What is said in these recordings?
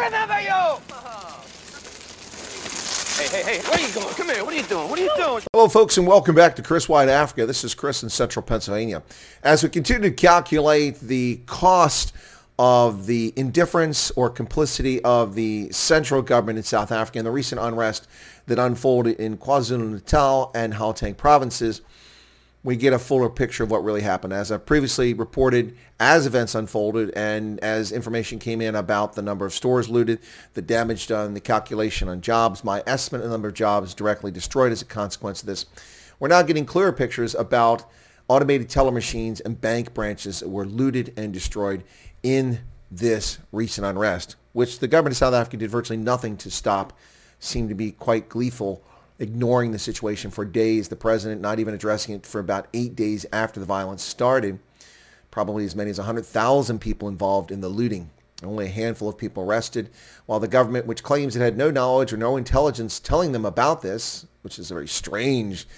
I remember you! Hey, hey, hey, where are you going? Come here, what are you doing? What are you doing? Hello, folks, and welcome back to Chris Wyatt Africa. This is Chris in Central Pennsylvania. As we continue to calculate the cost of the indifference or complicity of the central government in South Africa and the recent unrest that unfolded in KwaZulu-Natal and Gauteng provinces, we get a fuller picture of what really happened. As I previously reported, as events unfolded and as information came in about the number of stores looted, the damage done, the calculation on jobs, my estimate of the number of jobs directly destroyed as a consequence of this, we're now getting clearer pictures about automated teller machines and bank branches that were looted and destroyed in this recent unrest, which the government of South Africa did virtually nothing to stop, seemed to be quite gleeful ignoring the situation for days. The president not even addressing it for about eight days after the violence started. Probably as many as 100,000 people involved in the looting. Only a handful of people arrested, while the government, which claims it had no knowledge or no intelligence telling them about this, which is a very strange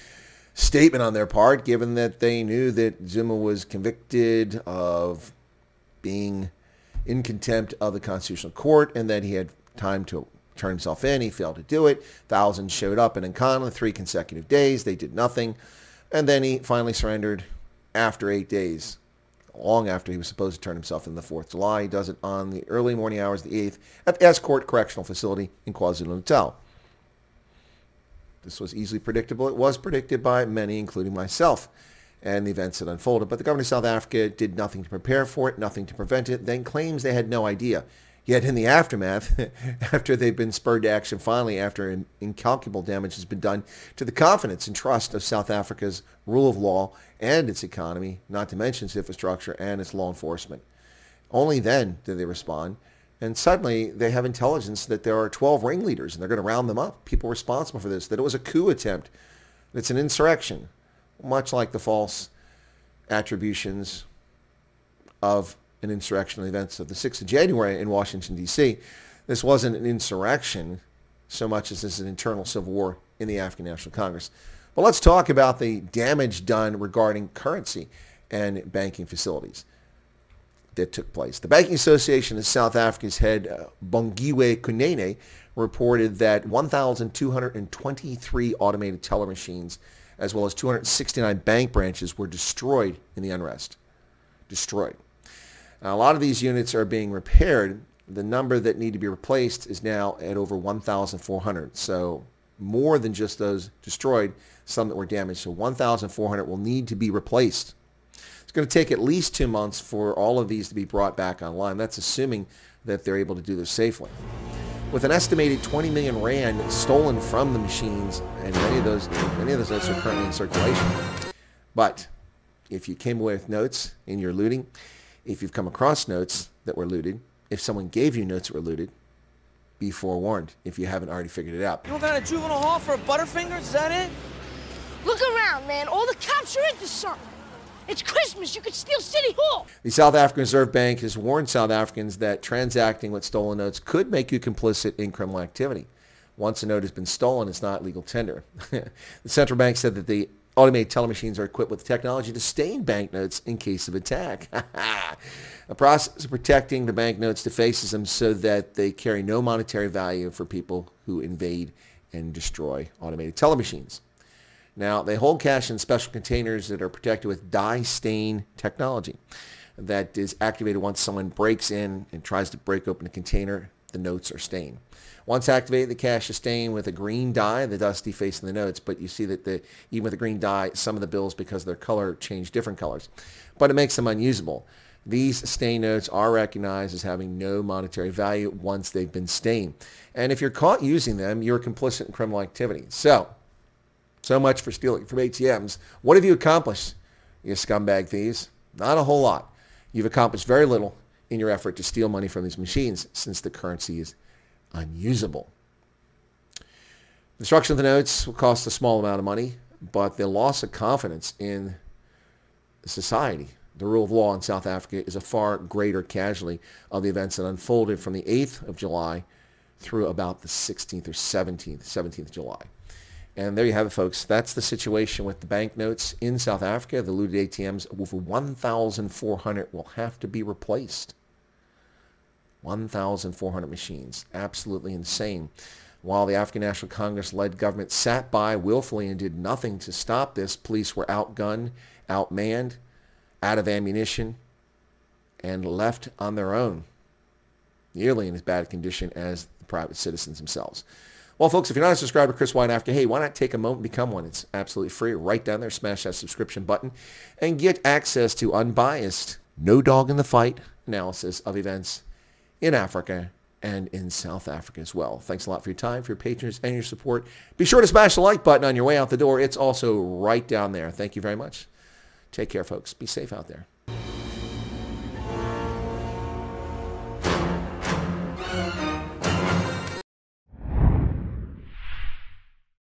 statement on their part, given that they knew that Zuma was convicted of being in contempt of the Constitutional Court and that he had time to turn himself in. He failed to do it. Thousands showed up in Nkandla three consecutive days. They did nothing. And then he finally surrendered after eight days, long after he was supposed to turn himself in the 4th of July. He does it on the early morning hours of the 8th at the Estcourt Correctional Facility in KwaZulu-Natal. This was easily predictable. It was predicted by many, including myself, and the events that unfolded. But the government of South Africa did nothing to prepare for it, nothing to prevent it, then claims they had no idea. Yet in the aftermath, after they've been spurred to action finally, after incalculable damage has been done to the confidence and trust of South Africa's rule of law and its economy, not to mention its infrastructure and its law enforcement. Only then do they respond. And suddenly they have intelligence that there are 12 ringleaders and they're going to round them up, people responsible for this, that it was a coup attempt, that it's an insurrection, much like the false attributions of an insurrectional events of the 6th of January in Washington, D.C. This wasn't an insurrection so much as this is an internal civil war in the African National Congress. But let's talk about the damage done regarding currency and banking facilities that took place. The Banking Association of South Africa's head, uh, Bongiwe Kunene, reported that 1,223 automated teller machines as well as 269 bank branches were destroyed in the unrest. Destroyed. Now, a lot of these units are being repaired. The number that need to be replaced is now at over 1,400. So more than just those destroyed, some that were damaged. So 1,400 will need to be replaced. It's going to take at least two months for all of these to be brought back online. That's assuming that they're able to do this safely. With an estimated 20 million rand stolen from the machines, and many of those many of those notes are currently in circulation. But if you came away with notes in your looting, if you've come across notes that were looted, if someone gave you notes that were looted, be forewarned if you haven't already figured it out. You got a juvenile hall for a Butterfingers? Is that it? Look around, man. All the cops are into something. It's Christmas. You could steal City Hall. The South African Reserve Bank has warned South Africans that transacting with stolen notes could make you complicit in criminal activity. Once a note has been stolen, it's not legal tender. the central bank said that the Automated teller machines are equipped with technology to stain banknotes in case of attack. a process of protecting the banknotes defaces them so that they carry no monetary value for people who invade and destroy automated teller machines. Now, they hold cash in special containers that are protected with dye stain technology that is activated once someone breaks in and tries to break open a container. The notes are stained. Once activated, the cash is stained with a green dye, the dusty face in the notes, but you see that the, even with the green dye, some of the bills, because their color, change different colors. But it makes them unusable. These stain notes are recognized as having no monetary value once they've been stained. And if you're caught using them, you're complicit in criminal activity. So, so much for stealing from ATMs. What have you accomplished, you scumbag thieves? Not a whole lot. You've accomplished very little in your effort to steal money from these machines since the currency is unusable. Destruction of the notes will cost a small amount of money, but the loss of confidence in society, the rule of law in South Africa, is a far greater casualty of the events that unfolded from the 8th of July through about the 16th or 17th, 17th of July. And there you have it, folks. That's the situation with the banknotes in South Africa. The looted ATMs, over 1,400 will have to be replaced. 1,400 machines. Absolutely insane. While the African National Congress-led government sat by willfully and did nothing to stop this, police were outgunned, outmanned, out of ammunition, and left on their own, nearly in as bad a condition as the private citizens themselves. Well, folks, if you're not a subscriber to Chris Wyatt Africa, hey, why not take a moment and become one? It's absolutely free. Right down there, smash that subscription button and get access to unbiased, no dog in the fight analysis of events in Africa and in South Africa as well. Thanks a lot for your time, for your patronage, and your support. Be sure to smash the like button on your way out the door. It's also right down there. Thank you very much. Take care, folks. Be safe out there.